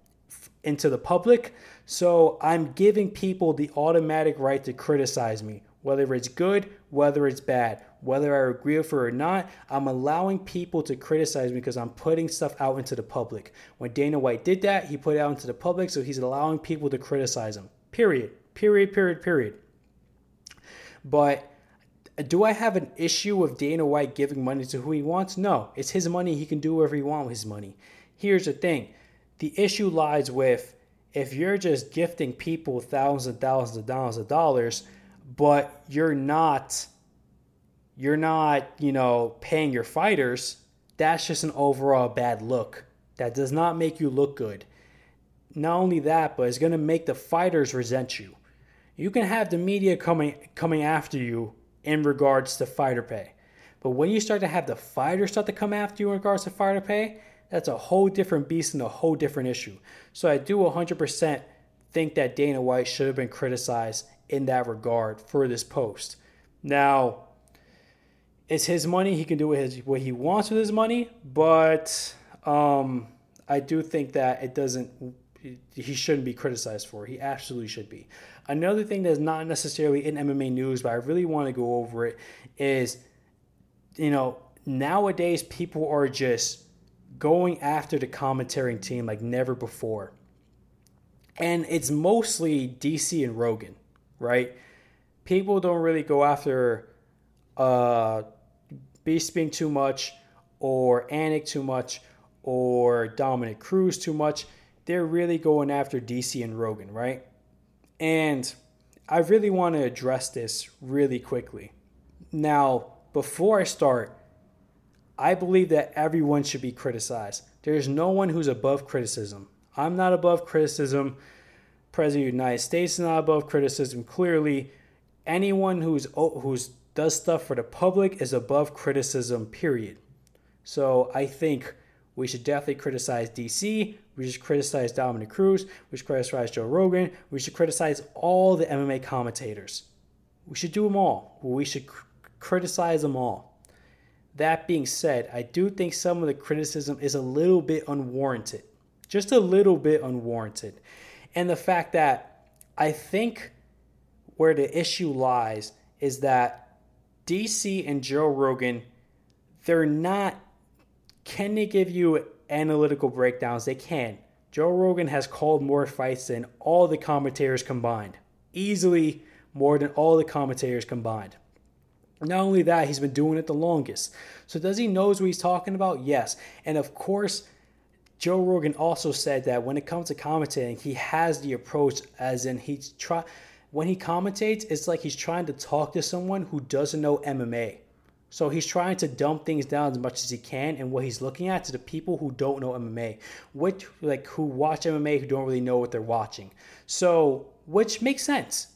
into the public. So I'm giving people the automatic right to criticize me, whether it's good, whether it's bad, whether I agree with it or not. I'm allowing people to criticize me because I'm putting stuff out into the public. When Dana White did that, he put it out into the public, so he's allowing people to criticize him. Period. Period, period, period. But do I have an issue with Dana White giving money to who he wants? No. It's his money. He can do whatever he wants with his money. Here's the thing the issue lies with if you're just gifting people thousands and thousands of dollars of dollars, but you're not you're not, you know, paying your fighters, that's just an overall bad look. That does not make you look good. Not only that, but it's going to make the fighters resent you. You can have the media coming coming after you in regards to fighter pay. But when you start to have the fighters start to come after you in regards to fighter pay, that's a whole different beast and a whole different issue. So I do 100% think that Dana White should have been criticized in that regard for this post. Now, it's his money. He can do what, he wants with his money, but um, I do think that it doesn't. He shouldn't be criticized for. He absolutely should be. Another thing that's not necessarily in MMA news, but I really want to go over it, is you know nowadays people are just going after the commentating team like never before. And it's mostly DC and Rogan, right? People don't really go after uh, Bisping too much or Anik too much or Dominick Cruz too much. They're really going after DC and Rogan, right? And I really want to address this really quickly. Now, before I start, I believe that everyone should be criticized. There's no one who's above criticism. I'm not above criticism. President of the United States is not above criticism. Clearly, anyone who's who's does stuff for the public is above criticism. Period. So I think we should definitely criticize DC. We should criticize Dominick Cruz. We should criticize Joe Rogan. We should criticize all the MMA commentators. We should do them all. We should cr- criticize them all. That being said, I do think some of the criticism is a little bit unwarranted. Just a little bit unwarranted. And the fact that I think where the issue lies is that DC and Joe Rogan, they're not, can they give you analytical breakdowns? They can. Joe Rogan has called more fights than all the commentators combined. Easily more than all the commentators combined. Not only that, he's been doing it the longest. So does he knows what he's talking about? Yes. And of course, Joe Rogan also said that when it comes to commentating, he has the approach as in he's try when he commentates, it's like he's trying to talk to someone who doesn't know MMA. So he's trying to dump things down as much as he can, and what he's looking at to the people who don't know MMA, which like who watch MMA who don't really know what they're watching. So which makes sense.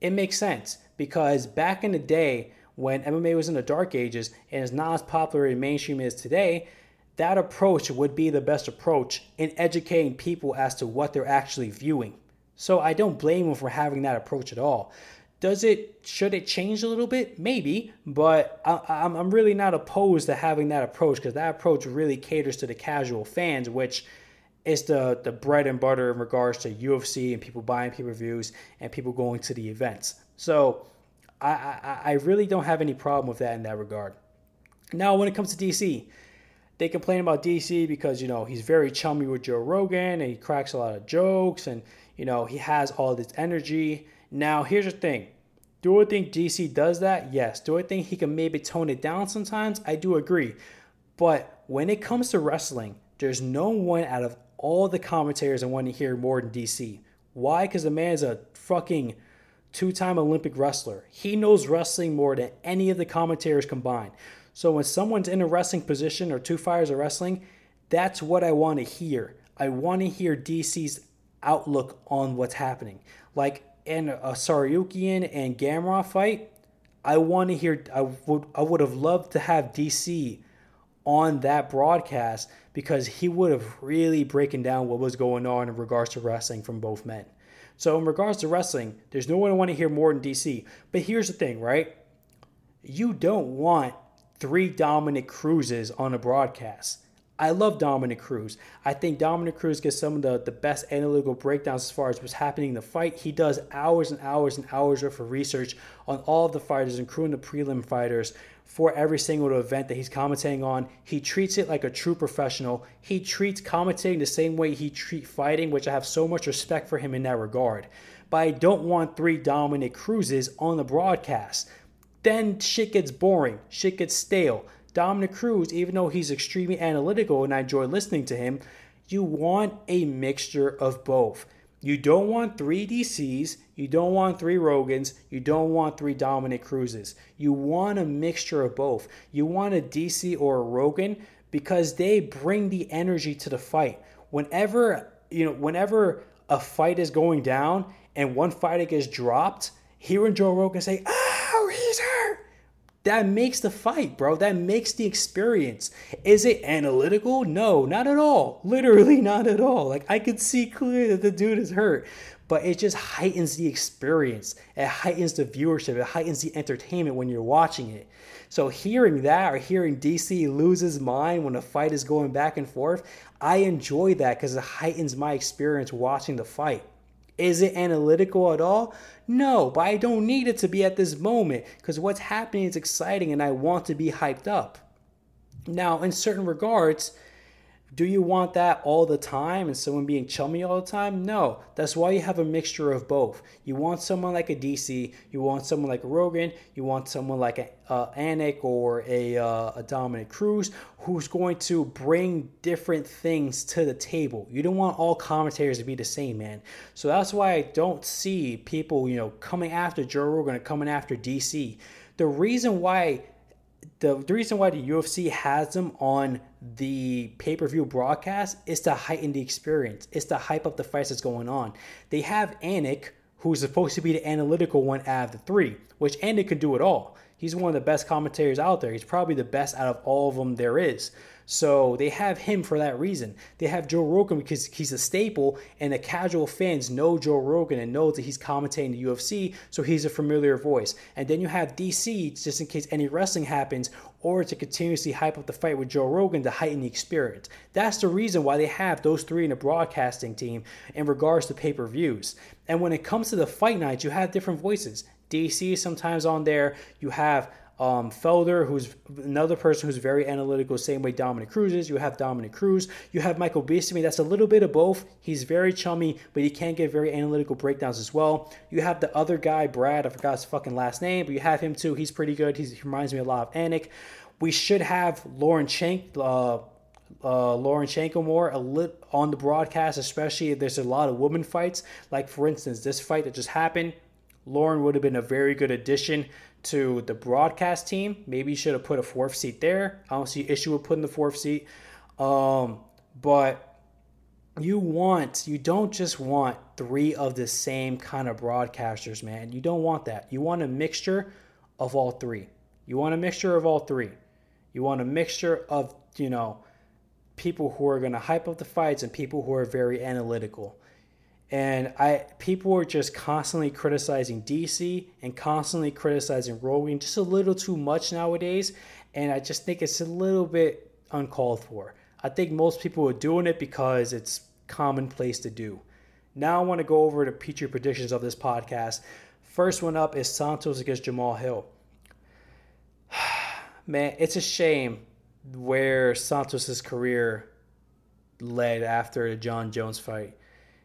It makes sense because back in the day when MMA was in the dark ages and is not as popular in mainstream as today, that approach would be the best approach in educating people as to what they're actually viewing. So I don't blame him for having that approach at all. Does it should it change a little bit? Maybe, but I, am really not opposed to having that approach because that approach really caters to the casual fans, which is the the bread and butter in regards to UFC and people buying pay per views and people going to the events. So I, I, I really don't have any problem with that in that regard. Now, when it comes to DC, they complain about DC because you know he's very chummy with Joe Rogan and he cracks a lot of jokes and you know he has all this energy. Now, here's the thing: Do I think DC does that? Yes. Do I think he can maybe tone it down sometimes? I do agree. But when it comes to wrestling, there's no one out of all the commentators I want to hear more than DC. Why? Because the man is a fucking two time Olympic wrestler. He knows wrestling more than any of the commentators combined. So when someone's in a wrestling position or two fires of wrestling, that's what I want to hear. I want to hear DC's outlook on what's happening. Like in a Tsarukyan and Gamrot fight, I want to hear. I would. I would have loved to have DC on that broadcast because he would have really broken down what was going on in regards to wrestling from both men. So in regards to wrestling, there's no one I want to hear more than DC. But here's the thing, right? You don't want three Dominick Cruzes on a broadcast. I love Dominick Cruz. I think Dominick Cruz gets some of the, the best analytical breakdowns as far as what's happening in the fight. He does hours and hours and hours worth of research on all of the fighters, including the prelim fighters, for every single event that he's commentating on. He treats it like a true professional. He treats commentating the same way he treats fighting, which I have so much respect for him in that regard. But I don't want three Dominick Cruzes on the broadcast. Then shit gets boring, shit gets stale. Dominick Cruz, even though he's extremely analytical and I enjoy listening to him, you want a mixture of both. You don't want three DCs, you don't want three Rogans, you don't want three Dominick Cruzes. You want a mixture of both. You want a DC or a Rogan because they bring the energy to the fight. Whenever, you know, whenever a fight is going down and one fighter gets dropped, hearing Joe Rogan say, "Oh, he's hurt," That makes the fight, bro. That makes the experience. Is it analytical? No, not at all. <laughs> Literally, not at all. Like, I could see clearly that the dude is hurt, but it just heightens the experience. It heightens the viewership. It heightens the entertainment when you're watching it. So, hearing that or hearing DC lose his mind when a fight is going back and forth, I enjoy that because it heightens my experience watching the fight. Is it analytical at all? No, but I don't need it to be at this moment because what's happening is exciting and I want to be hyped up. Now, in certain regards, do you want that all the time and someone being chummy all the time? No. That's why you have a mixture of both. You want someone like a DC, you want someone like a Rogan, you want someone like a uh, Anik or a, uh, a Dominick Cruz who's going to bring different things to the table. You don't want all commentators to be the same, man. So that's why I don't see people, you know, coming after Joe Rogan and coming after DC. The reason why the, the reason why the UFC has them on the pay per view broadcast is to heighten the experience. It's to hype up the fights that's going on. They have Anik, who's supposed to be the analytical one out of the three, which Anik can do it all. He's one of the best commentators out there. He's probably the best out of all of them there is. So they have him for that reason. They have Joe Rogan because he's a staple, and the casual fans know Joe Rogan and know that he's commentating the UFC, so he's a familiar voice. And then you have DC just in case any wrestling happens, or to continuously hype up the fight with Joe Rogan to heighten the experience. That's the reason why they have those three in the broadcasting team in regards to pay per views. And when it comes to the fight nights, you have different voices. DC is sometimes on there. You have um, Felder, who's another person who's very analytical, same way Dominick Cruz is. You have Dominick Cruz. You have Michael Bisping. That's a little bit of both. He's very chummy, but he can get very analytical breakdowns as well. You have the other guy, Brad. I forgot his fucking last name, but you have him too. He's pretty good. He's, he reminds me a lot of Anik. We should have Lauren Shank. Uh, uh, Lauren Shanklemore a lit on the broadcast, especially if there's a lot of women fights. Like for instance, this fight that just happened, Lauren would have been a very good addition to the broadcast team. Maybe you should have put a fourth seat there. I don't see issue with putting the fourth seat. Um, but you want, you don't just want three of the same kind of broadcasters, man. You don't want that. You want a mixture of all three. You want a mixture of all three. You want a mixture of, you know, people who are going to hype up the fights and people who are very analytical and I people are just constantly criticizing DC and constantly criticizing Rogan just a little too much nowadays, and I just think it's a little bit uncalled for. I think most people are doing it because it's commonplace to do. Now I want to go over the future predictions of this podcast. First one up is Santos against Jamal Hill. <sighs> Man, it's a shame where Santos's career led after the Jon Jones fight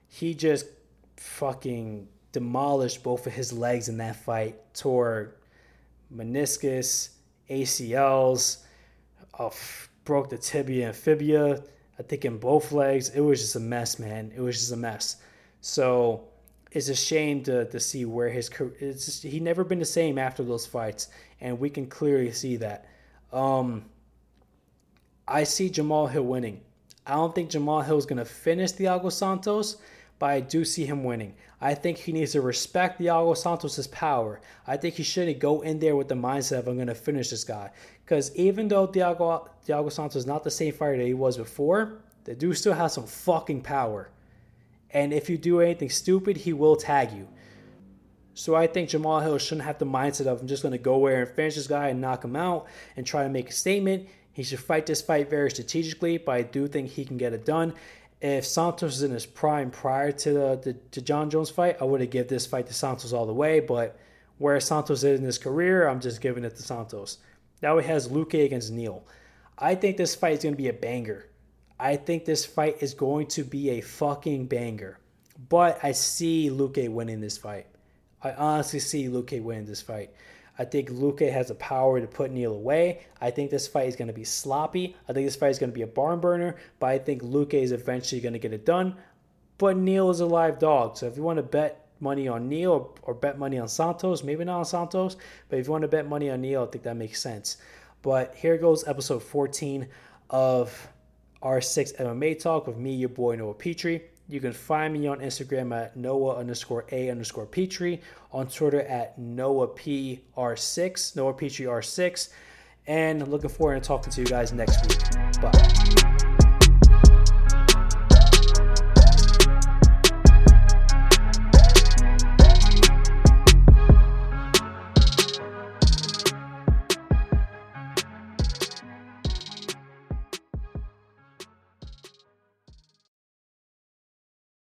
he just fucking demolished both of his legs in that fight, tore meniscus, ACLs, uh, broke the tibia and fibia. I think in both legs, it was just a mess, man. It was just a mess. So it's a shame to, to see where his career. It's just, he never been the same after those fights, and we can clearly see that. Um, I see Jamal Hill winning. I don't think Jamal Hill is going to finish Thiago Santos, but I do see him winning. I think he needs to respect Thiago Santos' power. I think he shouldn't go in there with the mindset of I'm going to finish this guy. Because even though Thiago, Thiago Santos is not the same fighter that he was before, the dude still has some fucking power. And if you do anything stupid, he will tag you. So I think Jamal Hill shouldn't have the mindset of I'm just going to go there and finish this guy and knock him out and try to make a statement. He should fight this fight very strategically, but I do think he can get it done. If Santos is in his prime prior to the, the to Jon Jones fight, I would have give this fight to Santos all the way. But where Santos is in his career, I'm just giving it to Santos. Now he has Luque against Neal. I think this fight is going to be a banger. I think this fight is going to be a fucking banger. But I see Luque winning this fight. I honestly see Luque winning this fight. I think Luque has the power to put Neal away. I think this fight is going to be sloppy. I think this fight is going to be a barn burner, but I think Luque is eventually going to get it done. But Neal is a live dog. So if you want to bet money on Neal or, or bet money on Santos, maybe not on Santos, but if you want to bet money on Neal, I think that makes sense. But here goes episode 14 of R6 MMA Talk with me, your boy Noah Petrie. You can find me on Instagram at Noah underscore A underscore Petrie, on Twitter at Noah PR6, Noah Petrie R6. And looking forward to talking to you guys next week. Bye.